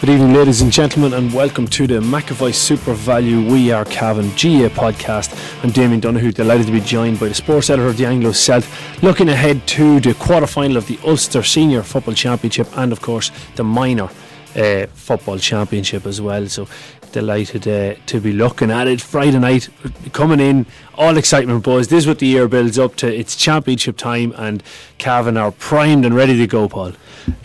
Good evening, ladies and gentlemen, and welcome to the McAvoy SuperValu We Are Cavan GA podcast. I'm Damien Donahue, delighted to be joined by the sports editor of the Anglo Celt, looking ahead to the quarter final of the Ulster Senior Football Championship and, of course, the Minor uh, Football Championship as well. So delighted uh, to be looking at it. Friday night, coming in, all excitement boys. This is what the year builds up to. It's championship time, and Cavan are primed and ready to go, Paul.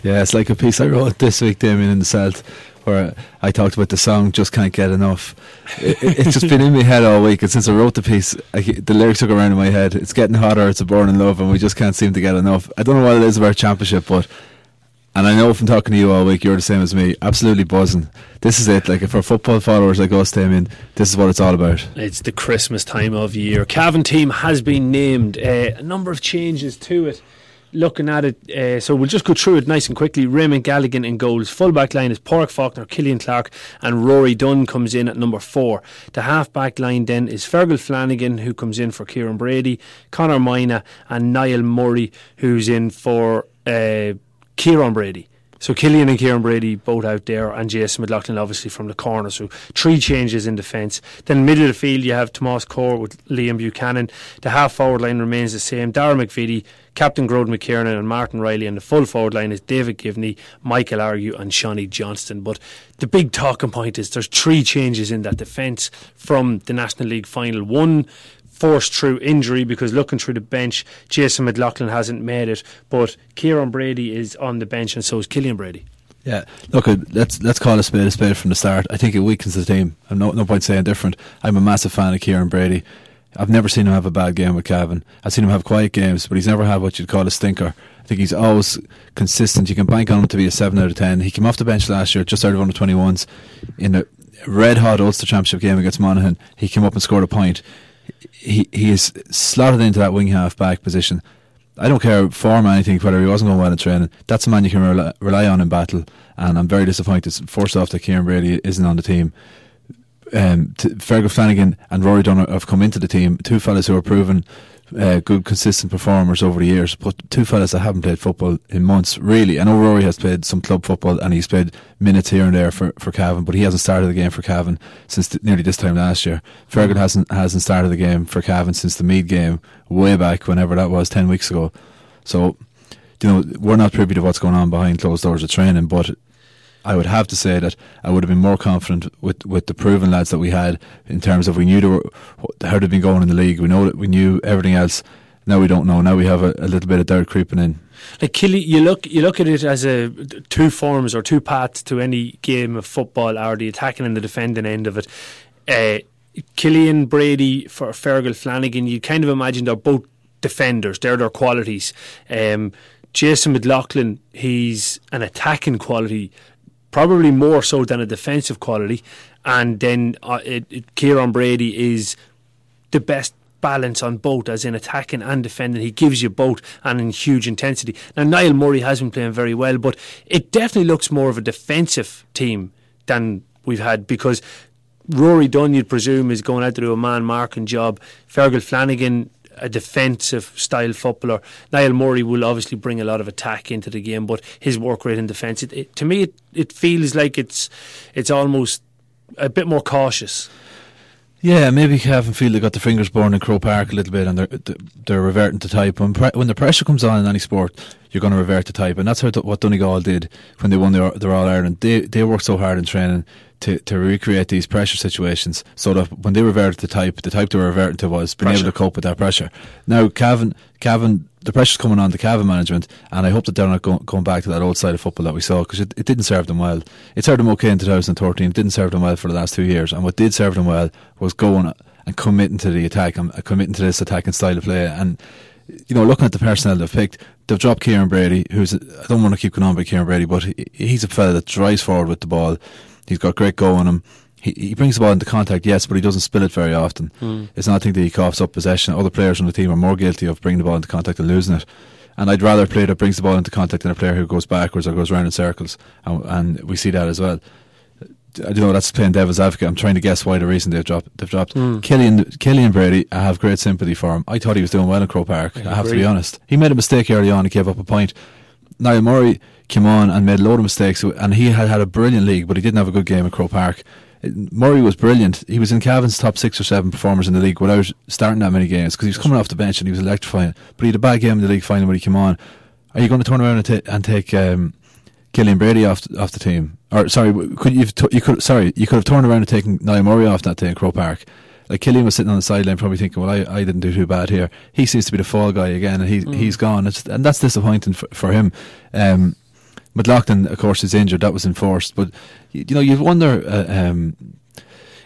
Yeah, it's like a piece I wrote this week, Damien, in the South, where I talked about the song "Just Can't Get Enough." it, it's just been in my head all week, and since I wrote the piece, I, the lyrics took around in my head. It's getting hotter, it's a burning love, and we just can't seem to get enough. I don't know what it is about championship, but and I know from talking to you all week, you're the same as me. Absolutely buzzing. This is it. Like for football followers like us, Damien, this is what it's all about. It's the Christmas time of year. Cavan team has been named. Uh, a number of changes to it. Looking at it, uh, so we'll just go through it nice and quickly. Raymond Galligan in goals. Fullback line is Pork Faulkner, Killian Clark, and Rory Dunn comes in at number four. The half back line then is Fergal Flanagan, who comes in for Kieran Brady, Connor Moynagh, and Niall Murray, who's in for. Uh, Kieran Brady. So Killian and Kieran Brady both out there, and Jason McLaughlin obviously from the corner. So three changes in defence. Then middle of the field, you have Tomas Corr with Liam Buchanan. The half forward line remains the same. Dara McVeety, Captain Gearóid McKiernan, and Martin Riley. And the full forward line is David Givney, Michael Argue, and Seanie Johnston. But the big talking point is there's three changes in that defence from the National League final. One forced through injury because looking through the bench, Jason McLaughlin hasn't made it, but Kieran Brady is on the bench and so is Killian Brady. Yeah, look, uh, let's let's call a spade a spade from the start. I think it weakens the team. I'm no no point saying different. I'm a massive fan of Kieran Brady. I've never seen him have a bad game with Cavan. I've seen him have quiet games, but he's never had what you'd call a stinker. I think he's always consistent. You can bank on him to be a seven out of ten. He came off the bench last year, just out of under twenty ones, in a red hot Ulster Championship game against Monaghan. He came up and scored a point he he is slotted into that wing half back position. I don't care form or anything whether he wasn't going well in training. That's a man you can rely, on in battle, and I'm very disappointed. First off, that Kieran Brady isn't on the team. Um, Fergal Flanagan and Rory Dunn have come into the team. Two fellas who are proven uh, good, consistent performers over the years, but two fellas that haven't played football in months, really. I know Rory has played some club football and he's played minutes here and there for, for Cavan, but he hasn't started the game for Cavan since th- nearly this time last year. Fergal hasn't hasn't started the game for Cavan since the Meath game, way back, whenever that was, 10 weeks ago. So, you know, we're not privy to what's going on behind closed doors of training, but I would have to say that I would have been more confident with, with the proven lads that we had in terms of we knew were, how they'd been going in the league. We know that we knew everything else. Now we don't know. Now we have a, a little bit of doubt creeping in. Like Killy, you look you look at it as a two forms or two paths to any game of football, or the attacking and the defending end of it. Uh, Killian Brady for Fergal Flanagan, you kind of imagine they're both defenders. They're their qualities. Um, Jason McLaughlin, he's an attacking quality probably more so than a defensive quality. And then uh, it, it, Kieran Brady is the best balance on both, as in attacking and defending. He gives you both and in huge intensity. Now, Niall Murray has been playing very well, but it definitely looks more of a defensive team than we've had because Rory Dunn, you'd presume, is going out to do a man marking job. Fergal Flanagan a defensive style footballer. Niall Murray will obviously bring a lot of attack into the game, but his work rate in defence, it, it, to me, it, it feels like it's it's almost a bit more cautious. Yeah, maybe Cavan feel they got the fingers burned in Croke Park a little bit, and they're they're reverting to type. When pre- when the pressure comes on in any sport, you're going to revert to type, and that's how what Donegal did when they won their, their All Ireland. They they worked so hard in training to, to recreate these pressure situations, so that when they reverted to type, the type they were reverting to was being pressure. able to cope with that pressure. Now, Cavan, Cavan, the pressure's coming on the Cavan management, and I hope that they're not go, going back to that old side of football that we saw because it, it didn't serve them well. It served them okay in 2013. It didn't serve them well for the last two years, and what did serve them well was going and committing to the attack and committing to this attacking style of play. And you know, looking at the personnel they've picked, they've dropped Kieran Brady, who's I don't want to keep going on about Kieran Brady, but he, he's a fella that drives forward with the ball. He's got great go on him. He, he brings the ball into contact, yes, but he doesn't spill it very often. Mm. It's not a thing that he coughs up possession. Other players on the team are more guilty of bringing the ball into contact and losing it. And I'd rather a player that brings the ball into contact than a player who goes backwards or goes around in circles. And, and we see that as well. I don't know. That's playing devil's advocate. I'm trying to guess why the reason they've dropped. They've dropped. Mm. Killian, Killian Brady. I have great sympathy for him. I thought he was doing well in Croke Park. I, I have to be honest. He made a mistake early on. He gave up a point. Niall Murray came on and made a load of mistakes, and he had had a brilliant league, but he didn't have a good game at Croke Park. Murray was brilliant. He was in Cavan's top six or seven performers in the league without starting that many games because he was coming off the bench and he was electrifying. But he had a bad game in the league final when he came on. Are you going to turn around and, t- and take um, Killian Brady off off the team. Or sorry, could you t- you could sorry you could have turned around and taken Niall Murray off that day in Croke Park. Like Killian was sitting on the sideline, probably thinking, "Well, I, I didn't do too bad here." He seems to be the fall guy again, and he mm. he's gone, it's, and that's disappointing for, for him. Um, McLaughlin, of course, is injured. That was enforced, but you, you know, you wonder. Uh, um,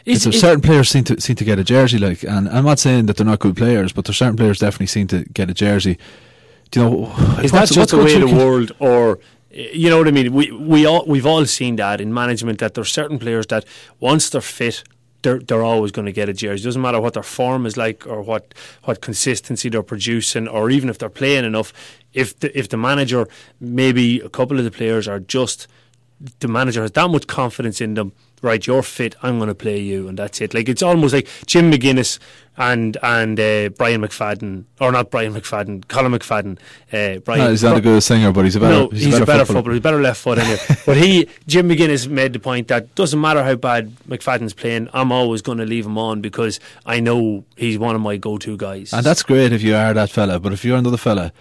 is, is, certain players seem to seem to get a jersey, like, and I'm not saying that they're not good players, but there's certain players definitely seem to get a jersey. Do you know? Is that just the way of the world, or you know what I mean? We we all we've all seen that in management that there's certain players that once they're fit, they're they're always going to get a jersey. It doesn't matter what their form is like or what what consistency they're producing, or even if they're playing enough. If the, if the manager, maybe a couple of the players are just the manager has that much confidence in them right, you're fit, I'm going to play you, and that's it. Like it's almost like Jim McGuinness and and uh, Brian McFadden, or not Brian McFadden, Colm McFadden. Uh, Brian, no, he's not a good singer, but he's a better. No, he's, he's a better, better footballer. footballer. He's better left foot anyway. but he, Jim McGuinness, made the point that doesn't matter how bad McFadden's playing, I'm always going to leave him on because I know he's one of my go-to guys. And that's great if you are that fella, but if you're another fella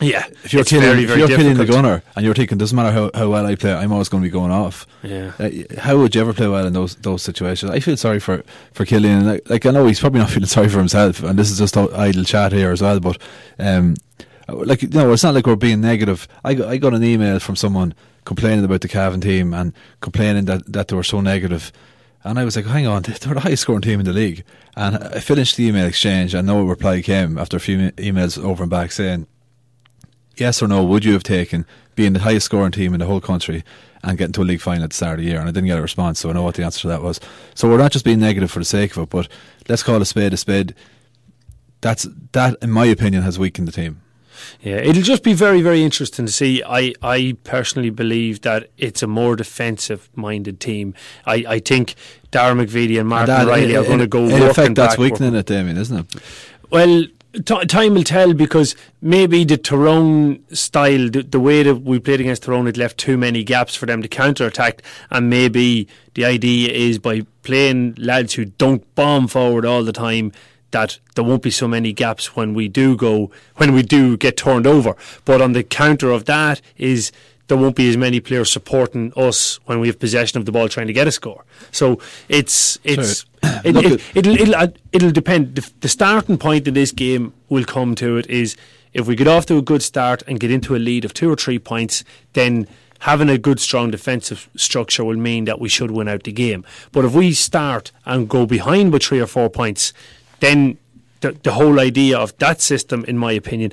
yeah, if you're killing, very, very if you're killing the gunner and you're thinking, doesn't matter how, how well I play, I'm always going to be going off. Yeah, uh, how would you ever play well in those those situations? I feel sorry for for Killian. Like, like I know he's probably not feeling sorry for himself, and this is just idle chat here as well. But um, like you know, it's not like we're being negative. I got, I got an email from someone complaining about the Cavan team and complaining that that they were so negative. And I was like, hang on, they're the highest scoring team in the league. And I finished the email exchange, and no reply came after a few emails over and back saying, yes or no, would you have taken being the highest scoring team in the whole country and getting to a league final at the start of the year? And I didn't get a response, so I know what the answer to that was. So we're not just being negative for the sake of it, but let's call a spade a spade. That's that, in my opinion, has weakened the team. Yeah, it'll just be very, very interesting to see. I, I personally believe that it's a more defensive minded team. I, I think Dara McVeety and Martin and that, Riley are going to go. In effect, that's weakening it, Damien, isn't it? Well, T- time will tell because maybe the Tyrone style, the, the, way that we played against Tyrone, it left too many gaps for them to counter attack. And maybe the idea is by playing lads who don't bomb forward all the time, that there won't be so many gaps when we do go, when we do get turned over. But on the counter of that is there won't be as many players supporting us when we have possession of the ball trying to get a score. So it's it's it, will it, it'll, it'll, uh, it'll depend. The, the starting point in this game will come to it is if we get off to a good start and get into a lead of two or three points, then having a good strong defensive structure will mean that we should win out the game. But if we start and go behind by three or four points, then the, the whole idea of that system, in my opinion,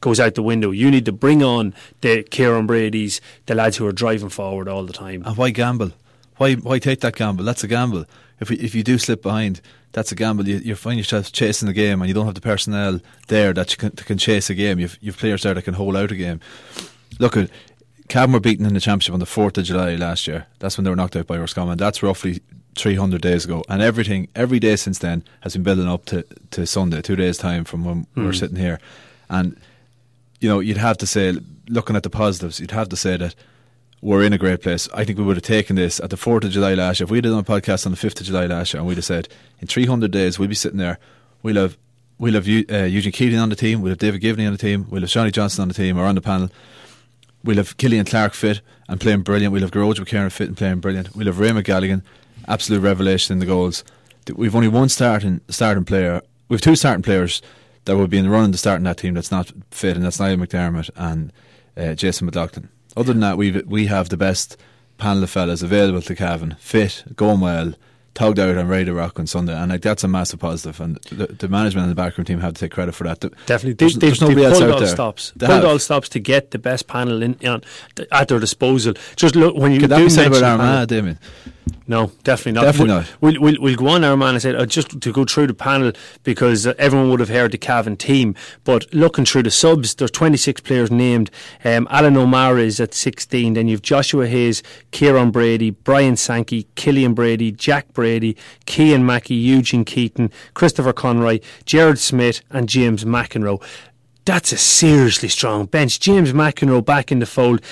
goes out the window. You need to bring on the Kieran Brady's, the lads who are driving forward all the time. And why gamble? Why why take that gamble? That's a gamble. If if you do slip behind, that's a gamble. You, you find yourself chasing the game, and you don't have the personnel there that can, that can chase a game. You've you've players there that can hold out a game. Look at Cavan were beaten in the championship on the fourth of July last year. That's when they were knocked out by Roscommon. That's roughly 300 days ago, and everything every day since then has been building up to, to Sunday, two days time from when mm. we're sitting here, and you know, you'd have to say, looking at the positives, you'd have to say that we're in a great place. I think we would have taken this at the 4th of July last year. If we did on a podcast on the 5th of July last year and we'd have said, in 300 days, we'll be sitting there, we'll have, we'll have uh, Eugene Keating on the team, we'll have David Givney on the team, we'll have Johnny Johnson on the team. Or on the panel, we'll have Killian Clark fit and playing brilliant, we'll have George McCarron fit and playing brilliant, we'll have Ray McGalligan, absolute revelation in the goals. We've only one starting, starting player, we've two starting players that would be in the running to starting that team that's not fit, and that's Niall McDermott and uh, Jason McLaughlin. Other than that, we we have the best panel of fellas available to Cavan, fit, going well, tugged out and ready to rock on Sunday, and like, that's a massive positive. And the, the management and the backroom team have to take credit for that. Definitely, there's, there's, there's nobody else out all there. stops. They pulled have. all stops to get the best panel in, on, at their disposal. Just look when you Could that do be said about the Armagh, Damien? No, definitely not. Definitely we'll, not. We'll, we'll, we'll go on our man and say uh, just to go through the panel because uh, everyone would have heard the Cavan team. But looking through the subs, there's 26 players named. Um, Alan O'Mara is at 16. Then you've Joshua Hayes, Kieran Brady, Brian Sankey, Killian Brady, Jack Brady, Kean Mackey, Eugene Keating, Christopher Conroy, Jared Smith, and James McEnroe. That's a seriously strong bench. James McEnroe back in the fold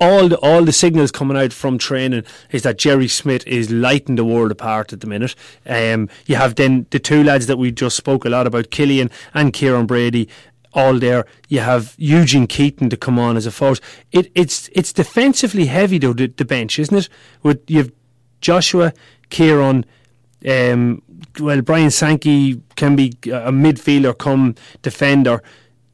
all the, all the signals coming out from training is that Jerry Smith is lighting the world apart at the minute. Um, you have then the two lads that we just spoke a lot about, Killian and Kieran Brady. All there, you have Eugene Keating to come on as a force. It, it's it's defensively heavy though the, the bench, isn't it? With you have Joshua, Kieran, um, well Brian Sankey can be a midfielder come defender.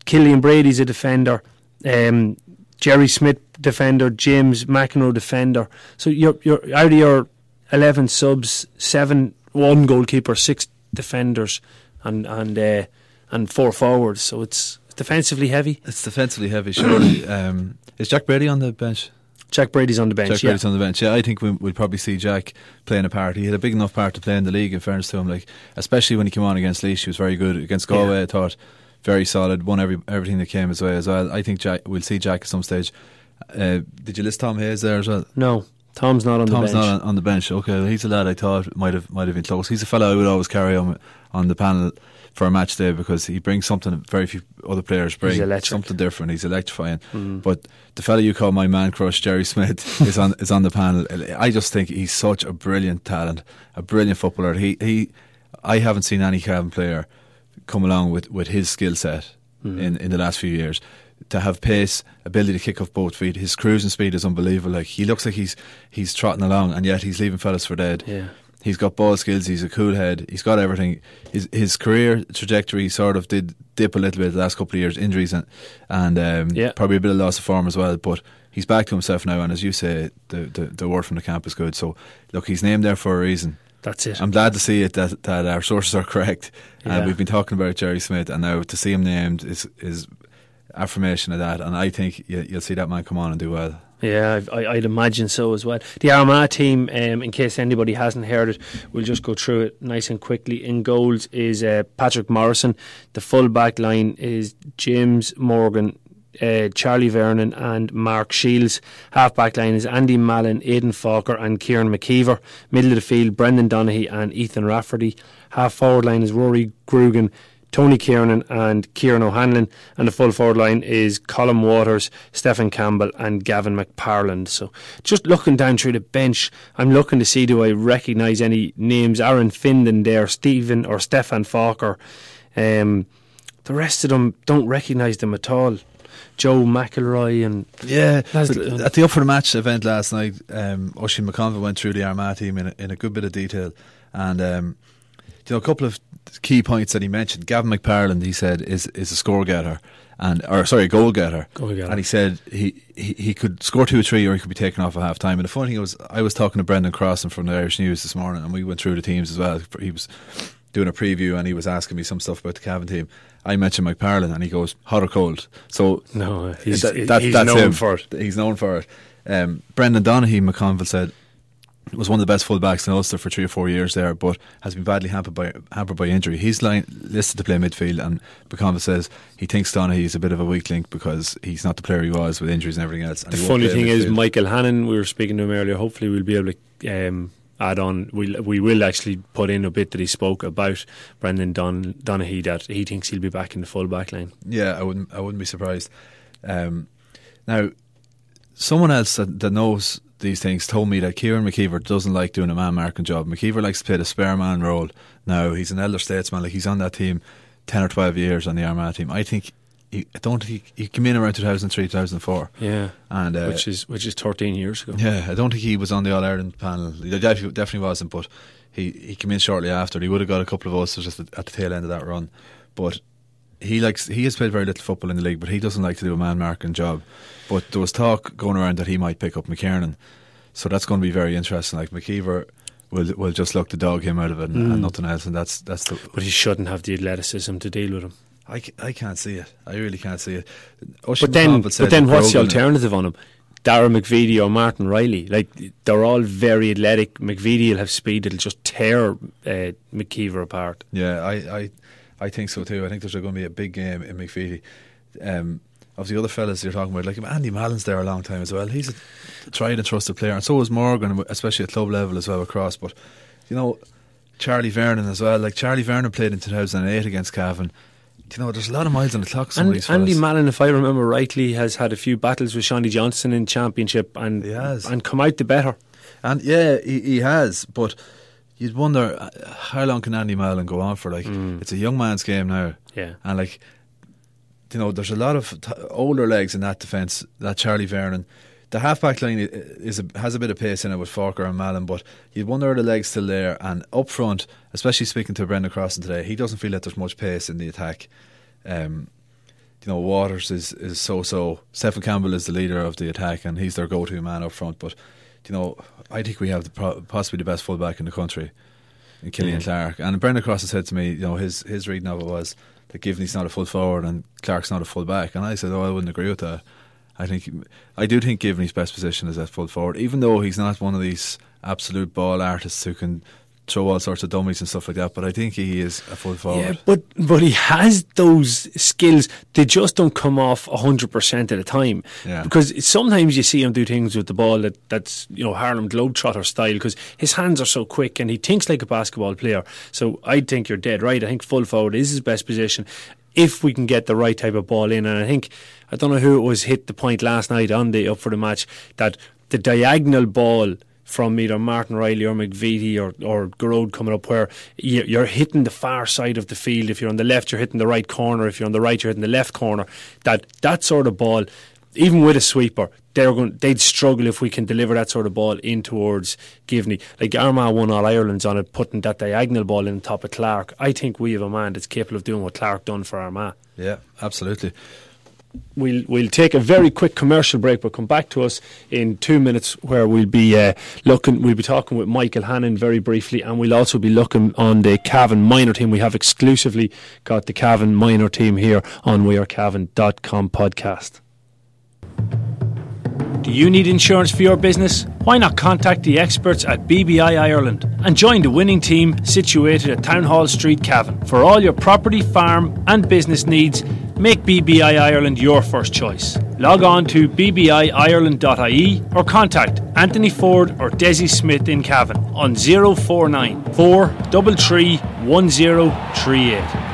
Killian Brady's a defender. Um, Jerry Smith defender, James McEnroe defender. So you're you're out of your eleven subs, seven one goalkeeper, six defenders, and and uh, and four forwards. So it's defensively heavy. It's defensively heavy, surely. um, is Jack Brady on the bench? Jack Brady's on the bench. Jack yeah. Brady's on the bench. Yeah, I think we, we'll probably see Jack playing a part. He had a big enough part to play in the league. In fairness to him, like especially when he came on against Laois, he was very good against Galway. Yeah. I thought very solid. Won every everything that came his way as well. I think Jack. We'll see Jack at some stage. Uh, did you list Tom Hayes there as well? No, Tom's not on Tom's the bench. Tom's not on, on the bench. Okay, well, he's a lad I thought might have might have been close. He's a fellow I would always carry on on the panel for a match day because he brings something very few other players bring. electric. something different. He's electrifying. But the fellow you call my man crush, Jerry Smith, is on is on the panel. I just think he's such a brilliant talent, a brilliant footballer. He he, I haven't seen any Cavan player come along with, with his skill set in, in the last few years. To have pace, ability to kick off both feet, his cruising speed is unbelievable. Like he looks like he's he's trotting along, and yet he's leaving fellas for dead. Yeah. He's got ball skills. He's a cool head. He's got everything. His his career trajectory sort of did dip a little bit the last couple of years, injuries and and um, Yeah. probably a bit of loss of form as well. But he's back to himself now, and as you say, the, the the word from the camp is good. So look, he's named there for a reason. That's it. I'm glad to see it that that our sources are correct. Yeah. And we've been talking about Jerry Smith, and now to see him named is is affirmation of that. And I think you, you'll see that man come on and do well. Yeah, I, I- I'd imagine so as well. The Armagh team, um, in case anybody hasn't heard it, we'll just go through it nice and quickly. In goals is uh, Patrick Morrison. The full back line is James Morgan, uh, Charlie Vernon, and Mark Shields. Half back line is Andy Mallon, Aidan Forker, and Kieran McKeever. Middle of the field, Brendan Donaghy and Ethan Rafferty. Half forward line is Rory Grugan. Tony Kernan and Kieran O'Hanlon, and the full forward line is Colin Waters, Stephen Campbell, and Gavin McParland. So, just looking down through the bench, I'm looking to see do I recognise any names? Aaron Finden there, Stephen or Stefan Forker. Um, the rest of them don't recognise them at all. Joe McElroy and Yeah, at the Up for the Match event last night, um, Oisin McConville went through the Armagh team in a, in a good bit of detail, and um, you know a couple of key points that he mentioned. Gavin McParland, he said, is is a score getter, and or sorry, a goal getter, Goal getter. and he said he, he he could score two or three, or he could be taken off at half time. And the funny thing was, I was talking to Brendan Crossan from the Irish News this morning, and we went through the teams as well. He was doing a preview, and he was asking me some stuff about the Cavan team. I mentioned McParland, and he goes hot or cold. So no, he's, that- that- he's that's known him. for it. He's known for it. Um, Brendan Donaghy, McConville said, was one of the best fullbacks in Ulster for three or four years there, but has been badly hampered by hampered by injury. He's line, listed to play midfield, and McConville says he thinks Donaghy is a bit of a weak link because he's not the player he was with injuries and everything else. and The funny thing is. Michael Hannon. We were speaking to him earlier. Hopefully, we'll be able to um, add on. We we will actually put in a bit that he spoke about Brendan Don Donaghy that he thinks he'll be back in the full back line. Yeah, I wouldn't. I wouldn't be surprised. Um, now, someone else that, that knows these things told me that Kieran McKeever doesn't like doing a man marking job. McKeever likes to play the spare man role. Now he's an elder statesman, like he's on that team ten or twelve years on the Armagh team. I think he, I don't think he, he came in around 2003, 2004. Yeah, and uh, which is which is thirteen years ago. Yeah, I don't think he was on the All Ireland panel. He definitely, definitely wasn't, but he he came in shortly after. He would have got a couple of votes just at the tail end of that run, but he likes he has played very little football in the league, but he doesn't like to do a man marking job. But there was talk going around that he might pick up McKiernan, so that's going to be very interesting. Like McKeever will will just look to dog him out of it and, mm. and nothing else, and that's that's the. But he shouldn't have the athleticism to deal with him. I, I can't see it. I really can't see it. but then, but then, what's the alternative on him? Dara McVeety or Martin Riley. Like they're all very athletic. McVeety will have speed; it'll just tear uh, McKeever apart. Yeah, I, I, I think so too. I think there's going to be a big game in McVeety. Um, of the other fellas you're talking about, like Andy Mallon's there a long time as well. He's a tried and trusted player, and so is Morgan, especially at club level as well across. But you know, Charlie Vernon as well. Like Charlie Vernon played in 2008 against Cavan you know, there's a lot of miles on the clock. Some and, Andy Mallon, if I remember rightly, has had a few battles with Seanie Johnston in Championship and and come out the better. And yeah, he, he has. But you'd wonder uh, how long can Andy Mallon go on for? Like, mm. it's a young man's game now. Yeah, and like, you know, there's a lot of t- older legs in that defence. That Charlie Vernon the halfback line is a, has a bit of pace in it with Forker and Mallon, but you'd wonder are the legs still there. And up front, especially speaking to Brendan Crossan today, he doesn't feel that there's much pace in the attack. Um, you know, Waters is, is so so. Stephen Campbell is the leader of the attack, and he's their go to man up front. But you know, I think we have the, possibly the best fullback in the country, in Killian mm. Clark. And Brendan Crossan said to me, you know, his his reading of it was that Givney's not a full forward and Clark's not a full back, and I said, oh, I wouldn't agree with that. I think I do think Givney's best position is at full forward, even though he's not one of these absolute ball artists who can throw all sorts of dummies and stuff like that. But I think he is a full forward. Yeah, but but he has those skills. They just don't come off hundred percent at a time. Yeah. Because sometimes you see him do things with the ball that that's you know Harlem Globetrotter style because his hands are so quick and he thinks like a basketball player. So I think you're dead right. I think full forward is his best position if we can get the right type of ball in. And I think I don't know who it was hit the point last night on the up for the match that the diagonal ball from either Martin Riley or McVeety or or Gearóid coming up where you're hitting the far side of the field. If you're on the left, you're hitting the right corner. If you're on the right, you're hitting the left corner. That that sort of ball, even with a sweeper, they're going they'd struggle if we can deliver that sort of ball in towards Givney. Like Armagh won all Ireland's on it, putting that diagonal ball in top of Clark. I think we have a man that's capable of doing what Clark done for Armagh. Yeah, absolutely. We'll we'll take a very quick commercial break, but come back to us in two minutes, where we'll be uh, looking. We'll be talking with Michael Hannon very briefly, and we'll also be looking on the Cavan minor team. We have exclusively got the Cavan minor team here on WeAreCavan.com podcast. Do you need insurance for your business? Why not contact the experts at BBI Ireland and join the winning team situated at Town Hall Street, Cavan. For all your property, farm, and business needs, make BBI Ireland your first choice. Log on to bbiireland.ie or contact Anthony Ford or Desi Smith in Cavan on 049 433 1038.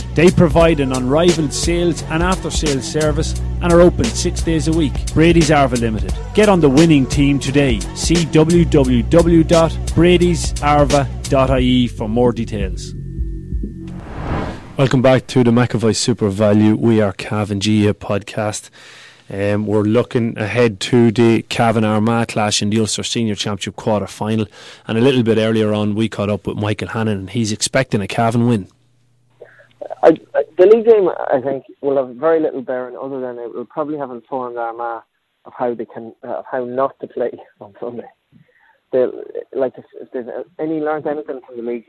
They provide an unrivaled sales and after sales service and are open six days a week. Brady's Arva Limited. Get on the winning team today. See www.bradysarva.ie for more details. Welcome back to the McAvoy SuperValu We Are Cavan GA podcast. Um, we're looking ahead to the Cavan Armagh clash in the Ulster Senior Championship quarter final. And a little bit earlier on, we caught up with Michael Hannon, and he's expecting a Cavan win. I, the league game, I think, will have very little bearing other than it will probably have informed Armagh of how they can, uh, of how not to play on Sunday. They'll, like, if, if there's any learned anything from the league,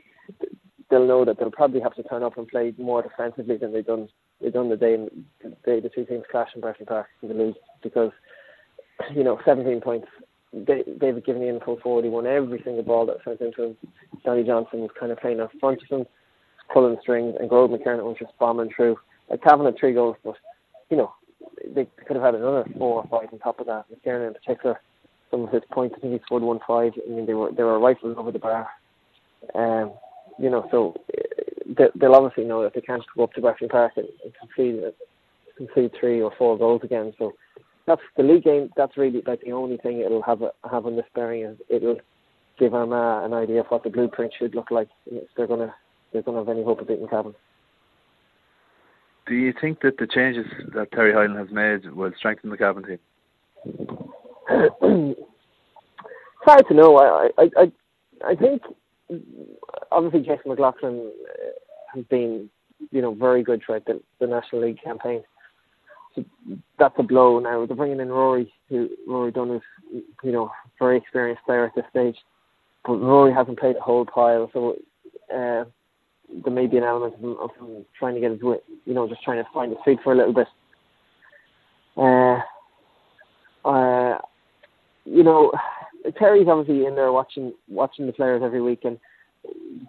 they'll know that they'll probably have to turn up and play more defensively than they've done they've done the day the day the two teams clash in Breffni Park in the league because you know, 17 points. They, David Givney in full forward. He won every single ball that sent into him. Johnny Johnson was kind of playing off front of him, pulling strings, and Gearóid McKiernan was just bombing through. Like Cavan had three goals, but you know, they could have had another four or five on top of that. McKiernan in particular, some of his points, I think he scored one five. I mean, they were they were rifles over the bar. Um, you know, so uh, they'll obviously know that they can't go up to Breffni Park and, and concede concede three or four goals again. So that's the league game. That's really like the only thing it'll have a, have on this bearing is it'll give Armagh an idea of what the blueprint should look like if they're gonna they're gonna have any hope of beating Cavan. Do you think that the changes that Terry Hyland has made will strengthen the Cavan team? it's hard to know. I I I, I think obviously Jason McLaughlin uh, has been you know very good throughout the, the National League campaign so that's a blow now. They're bringing in Rory, who Rory Dunn is, you know, very experienced player at this stage, but Rory hasn't played a whole pile, so uh, there may be an element of him, trying to get his way, you know, just trying to find his feet for a little bit. Uh, uh, you know, Terry's obviously in there watching watching the players every week, and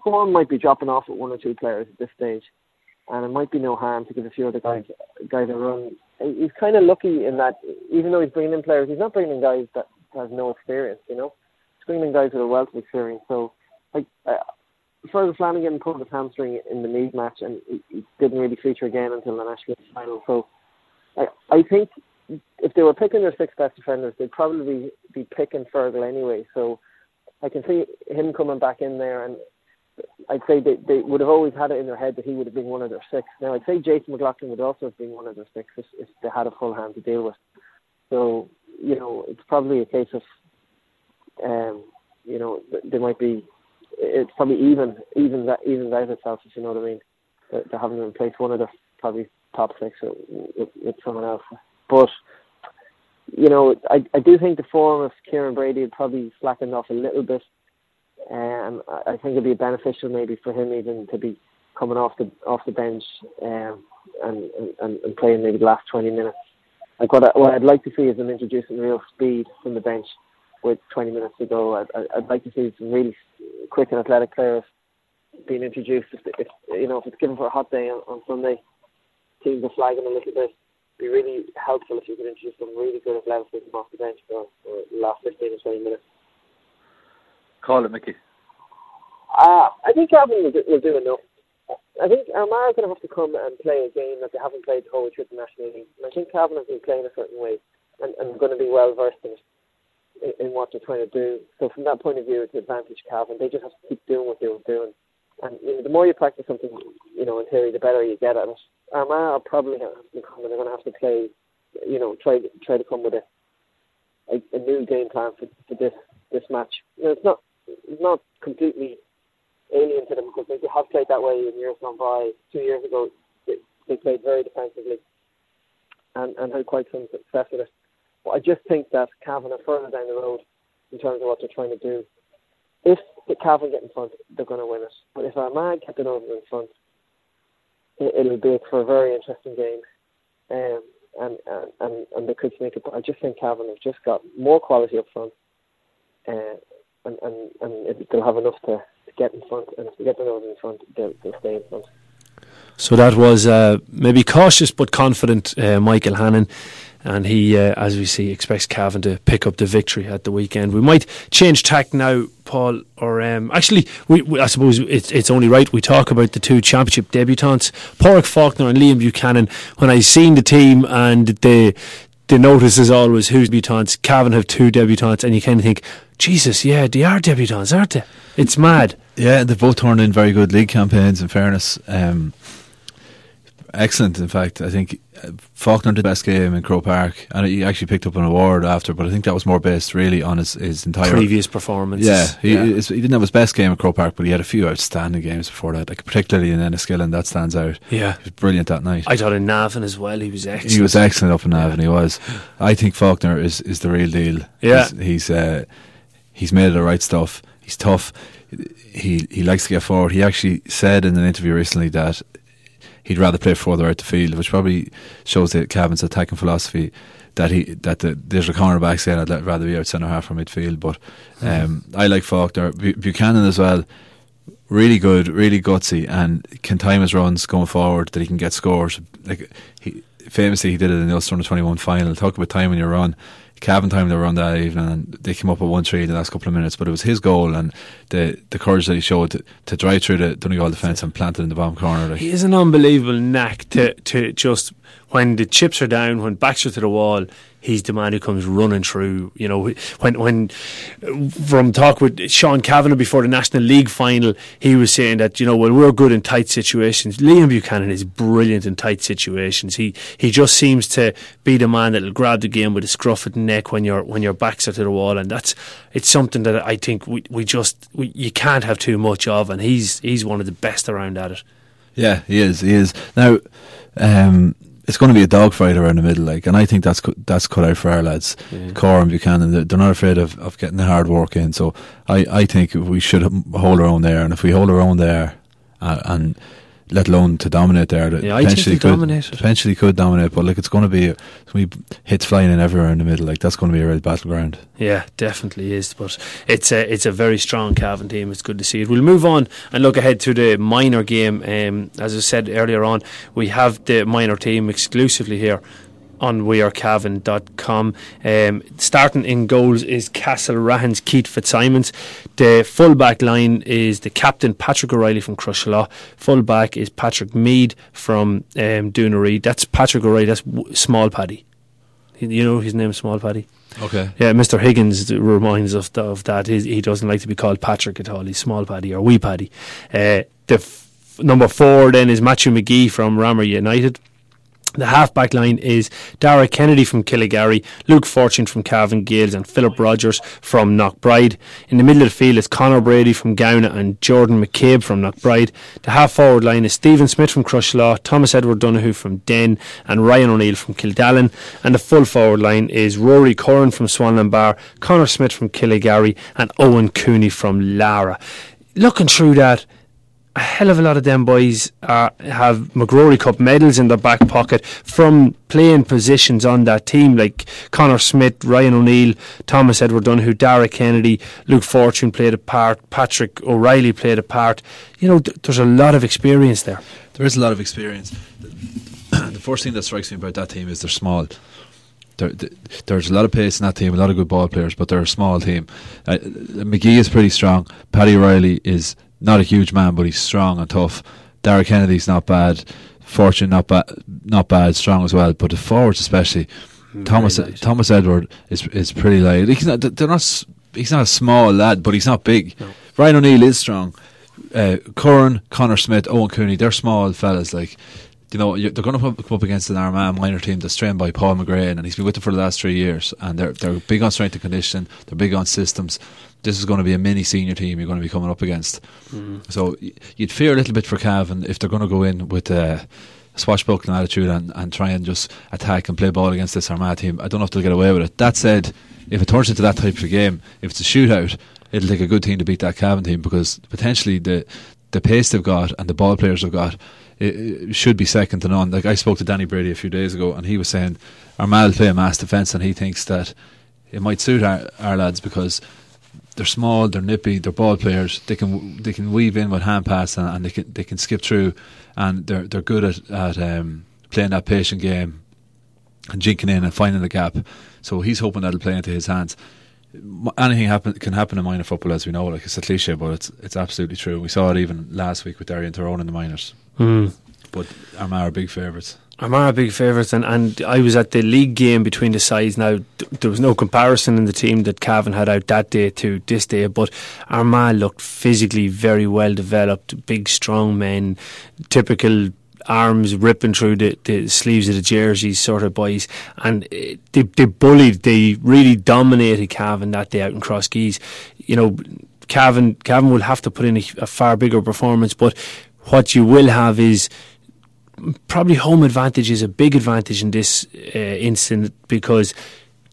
form might be dropping off at one or two players at this stage and it might be no harm to give a few other guys guys a run. He's kind of lucky in that even though he's bringing in players, he's not bringing in guys that have no experience. You know, he's bringing in guys with a wealth of experience. So, like, Fergal Flanagan pulled his hamstring in the league match, and he, he didn't really feature again until the national final. So, I I think if they were picking their six best defenders, they'd probably be picking Fergal anyway. So, I can see him coming back in there and I'd say they, they would have always had it in their head that he would have been one of their six. Now, I'd say Jason McLaughlin would also have been one of their six if, if they had a full hand to deal with. So, you know, it's probably a case of, um, you know, there might be, it's probably even, even that, even out itself, if you know what I mean. They haven't replaced one of the probably top six with, with, someone else. But, you know, I, I do think the form of Kieran Brady had probably slackened off a little bit um, I think it'd be beneficial maybe for him even to be coming off the off the bench um, and, and and playing maybe the last twenty minutes. Like what, I, what I'd like to see is him introducing real speed from the bench with 20 minutes to go. I'd, I'd like to see some really quick and athletic players being introduced. If, if you know if it's given for a hot day on, on Sunday, teams are flagging a little bit. It'd be really helpful if you could introduce some really good athleticism off the bench for, for the last 15 or 20 minutes. Call it, Mickey. Uh, I think Cavan will do, will do enough. I think Armagh are going to have to come and play a game that they haven't played the whole way through the National League. And I think Cavan have been playing a certain way and, and going to be well versed in, in, in what they're trying to do. So from that point of view, it's an advantage Cavan. They just have to keep doing what they were doing. And you know, the more you practice something, you know, in theory, the better you get at it. Um, Armagh are probably they're going to have to play, you know, try try to come with a a, a new game plan for, for this this match. You know, it's not not completely alien to them because they have played that way in years gone by. Two years ago, they, they played very defensively and, and had quite some success with it. But I just think that Cavan are further down the road in terms of what they're trying to do. If the Cavan get in front, they're going to win it. But if Armagh get it over in front, it, will be for a very interesting game. Um, and, and, and, and they could make it. But I just think Cavan have just got more quality up front. Uh, and and, and they'll have enough to, to get in front, and if they get the nose in front, they'll, they'll stay in front. So that was uh, maybe cautious but confident uh, Michael Hannon. And he, uh, as we see, expects Cavan to pick up the victory at the weekend. We might change tack now, Paul, or um, actually, we, we, I suppose it's, it's only right we talk about the two championship debutants, Pádraig Faulkner and Liam Buchanan. When I seen the team and the the notice is always who's debutants. Cavan have two debutants, and you kind of think, Jesus, yeah, they are debutants, aren't they? It's mad. Yeah, they've both turned in very good league campaigns. In fairness, um, excellent. In fact, I think uh, Faulkner did the best game in Croke Park, and he actually picked up an award after. But I think that was more based really on his, his entire previous performance. Yeah, he, yeah. he didn't have his best game at Croke Park, but he had a few outstanding games before that. Like particularly in Enniskillen, that stands out. Yeah, he was brilliant that night. I thought in Navan as well, he was excellent. He was excellent up in Navan. He was. I think Faulkner is is the real deal. Yeah, he's he's, uh, he's made the right stuff. He's tough. He he likes to get forward. He actually said in an interview recently that he'd rather play further out the field, which probably shows that Cavan's attacking philosophy. that he that the, there's a cornerback saying I'd rather be out centre half or midfield. But um, I like Faulkner, Buchanan as well. Really good, really gutsy, and can time his runs going forward that he can get scores. Like he famously, he did it in the Ulster 21 final. Talk about time when you run. Cavan time they were on that evening and they came up with 1 3 in the last couple of minutes, but it was his goal and the, the courage that he showed to, to drive through the Donegal defence and plant it in the bottom corner. Like. He is an unbelievable knack to, to just, when the chips are down, when backs are to the wall, he's the man who comes running through. You know, when when from talk with Sean Cavanagh before the National League final, he was saying that you know, well, we're good in tight situations. Liam Buchanan is brilliant in tight situations. He he just seems to be the man that'll grab the game with a scruff of the neck when your when your backs are to the wall, and that's it's something that I think we we just we, you can't have too much of, and he's he's one of the best around at it. Yeah, he is. He is now. Um, it's going to be a dogfight around the middle, like, and I think that's that's cut out for our lads, yeah. Corr and Buchanan. They're, they're not afraid of, of getting the hard work in. So I, I think we should hold our own there, and if we hold our own there, uh, and let alone to dominate there. Yeah, potentially could, dominate. Potentially could dominate, but like it's going to be we hits flying in everywhere in the middle. Like that's going to be a real battleground. Yeah, definitely is. But it's a it's a very strong Cavan team. It's good to see it. We'll move on and look ahead to the minor game. Um, as I said earlier on, we have the minor team exclusively here on wearecavan.com. Um, starting in goals is Castlerahan's Keith Fitzsimons. The full back line is the captain Patrick O'Reilly from Crosserlough. Full back is Patrick Mead from um, Doonaree. That's Patrick O'Reilly. That's Small Paddy. You know his name Small Paddy. Okay. Yeah, Mr. Higgins reminds us of, of that. He's, he doesn't like to be called Patrick at all. He's Small Paddy or Wee Paddy. Uh, the f- number four then is Matthew McGee from Ramor United. The half-back line is Dara Kennedy from Killygarry, Luke Fortune from Cavan Gaels and Philip Rogers from Knockbride. In the middle of the field is Conor Brady from Gowna and Jordan McCabe from Knockbride. The half-forward line is Stephen Smith from Crosserlough, Thomas Edward Donoghue from Denn and Ryan O'Neill from Kildallan. And the full forward line is Rory Curran from Swanlinbar, Conor Smith from Killygarry and Owen Cooney from Laragh. Looking through that, a hell of a lot of them boys uh, have MacRory Cup medals in their back pocket from playing positions on that team, like Connor Smith, Ryan O'Neill, Thomas Edward Donoghue, Dara Kennedy, Luke Fortune played a part, Patrick O'Reilly played a part. You know, th- there's a lot of experience there. There is a lot of experience. the first thing that strikes me about that team is they're small. There, there's a lot of pace in that team, a lot of good ball players, but they're a small team. Uh, McGee is pretty strong. Paddy Riley is not a huge man, but he's strong and tough. Derek Kennedy's not bad. Fortune not bad, not bad, strong as well. But the forwards, especially mm, Thomas light. Thomas Edward, is is pretty light. He's not, they're not. He's not a small lad, but he's not big. No. Ryan O'Neill is strong. Uh, Curran, Connor Smith, Owen Cooney, they're small fellas. Like you know, they're going to come up against an Armagh minor team that's trained by Paul McGrain, and he's been with them for the last three years. And they're they're big on strength and conditioning. They're big on systems. This is going to be a mini senior team you're going to be coming up against. Mm. So you'd fear a little bit for Cavan if they're going to go in with a swashbuckling attitude and, and try and just attack and play ball against this Armagh team. I don't know if they'll get away with it. That said, if it turns into that type of game, if it's a shootout, it'll take a good team to beat that Cavan team because potentially the the pace they've got and the ball players they've got it, it should be second to none. Like I spoke to Danny Brady a few days ago, and he was saying Armagh play a mass defence, and he thinks that it might suit our, our lads because they're small, they're nippy, they're ball players. They can they can weave in with hand pass and, and they can they can skip through, and they're they're good at at um, playing that patient game and jinking in and finding the gap. So he's hoping that'll play into his hands. Anything happen can happen in minor football, as we know. Like it's a cliche, but it's it's absolutely true. We saw it even last week with Derry and Tyrone in the minors. Mm. But Armagh are big favourites. Armagh are big favourites, and, and I was at the league game between the sides. Now, th- there was no comparison in the team that Cavan had out that day to this day, but Armagh looked physically very well developed, big, strong men, typical arms ripping through the, the sleeves of the jerseys sort of boys and uh, they, they bullied they really dominated Cavan that day out in Crosskeys you know Cavan Cavan will have to put in a, a far bigger performance but what you will have is probably home advantage is a big advantage in this uh, instant because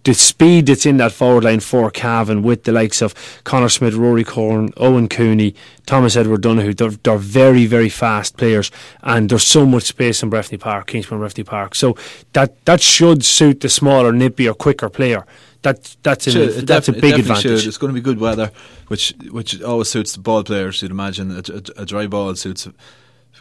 the speed that's in that forward line for Cavan with the likes of Connor Smith, Rory Corn, Owen Cooney, Thomas Edward Donoghue, they're, they're very, very fast players and there's so much space in Breffni Park, Kingspan Breffni Park. So that, that should suit the smaller, nippier, quicker player. That, that's, an, Should, that's a big advantage. should. It's going to be good weather, which which always suits the ball players. You'd imagine a, a, a dry ball suits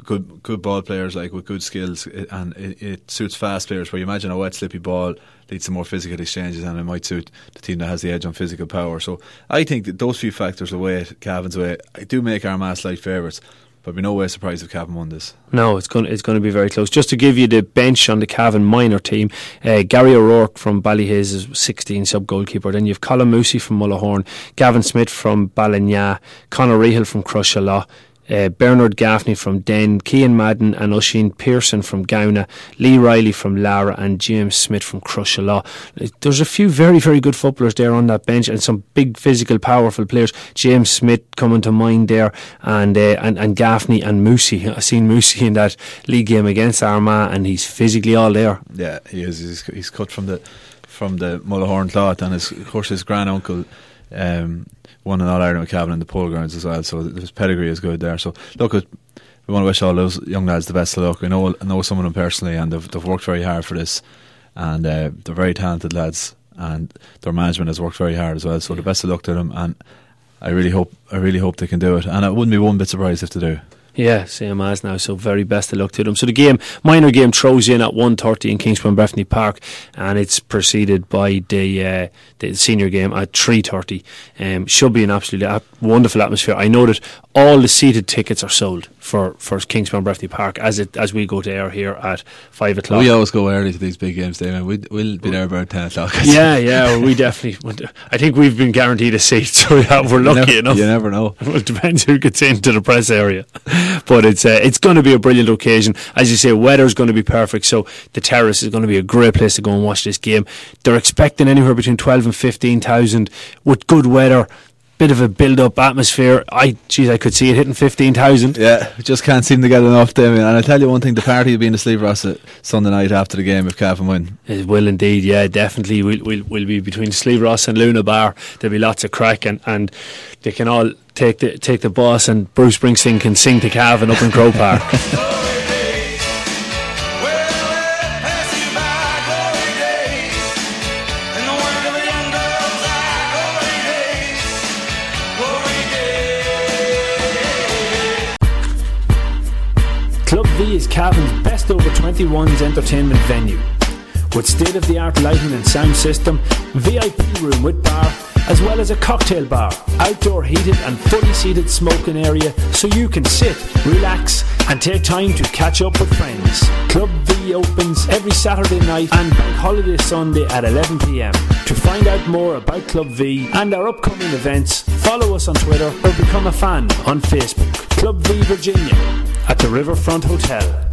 good good ball players like with good skills, eh, and it, it suits fast players. Where you imagine a wet, slippy ball leads to more physical exchanges, and it might suit the team that has the edge on physical power. So I think that those few factors away Cavan's way, I do make Armagh slight favourites. But be no way surprised if Cavan won this. No, it's going it's going to be very close. Just to give you the bench on the Cavan minor team, uh, Gary O'Rourke from Ballyhaise is 16 sub goalkeeper. Then you've Colin Moosey from Mullahoran, Gavin Smith from Ballina, Conor Rehill from Crosserlough. Uh, Bernard Gaffney from Denn, Cian Madden and Oisin Pearson from Gowna, Lee Riley from Laragh, and James Smith from Crosserlough. There's a few very, very good footballers there on that bench, and some big physical, powerful players. James Smith coming to mind there, and uh, and, and Gaffney and Moosey. I've seen Moosey in that league game against Armagh, and he's physically all there. Yeah, he is. He's, he's cut from the from the Mullahoran cloth, and his, of course his grand uncle um, won an All Ireland with Cavan in the Polo Grounds as well. So his pedigree is good there. So look, we want to wish all those young lads the best of luck. I know I know some of them personally, and they've, they've worked very hard for this, and uh, they're very talented lads, and their management has worked very hard as well. So the best of luck to them, and I really hope I really hope they can do it, and I wouldn't be one bit surprised if they do. Yeah, same as now. So very best of luck to them. So the game, minor game, throws in at 1.30 in Kingspan Breffni Park, and it's preceded by the uh, the senior game at 3.30. Um, should be an absolutely ap- wonderful atmosphere. I know that all the seated tickets are sold for, for Kingspan Breffni Park as it as we go to air here at five o'clock. We always go early to these big games, Damon. We, we'll be there about ten o'clock. yeah, yeah, we definitely. I think we've been guaranteed a seat, so yeah, we're You lucky never- enough. You never know. well, it depends who gets into the press area. But it's uh, it's going to be a brilliant occasion. As you say, weather's going to be perfect. So the terrace is going to be a great place to go and watch this game. They're expecting anywhere between 12 and 15,000 with good weather. Bit of a build-up atmosphere. I, geez, I could see it hitting fifteen thousand. Yeah, just can't seem to get enough, Damien. And I tell you one thing: the party will be in the Slieve Russell Sunday night after the game if Cavan win. It will indeed, yeah, definitely. We'll, we'll, we'll be between Slieve Russell and Luna Bar. There'll be lots of crack, and, and they can all take the take the boss, and Bruce Springsteen can sing to Cavan up in Croke Park. Club V is Cavan's best over 21s entertainment venue. With state of the art lighting and sound system, VIP room with bar, as well as a cocktail bar, outdoor heated and fully seated smoking area so you can sit, relax, and take time to catch up with friends. Club V opens every Saturday night and Bank Holiday Sunday at 11pm. To find out more about Club V and our upcoming events, follow us on Twitter or become a fan on Facebook. Club V Virginia at the Riverfront Hotel.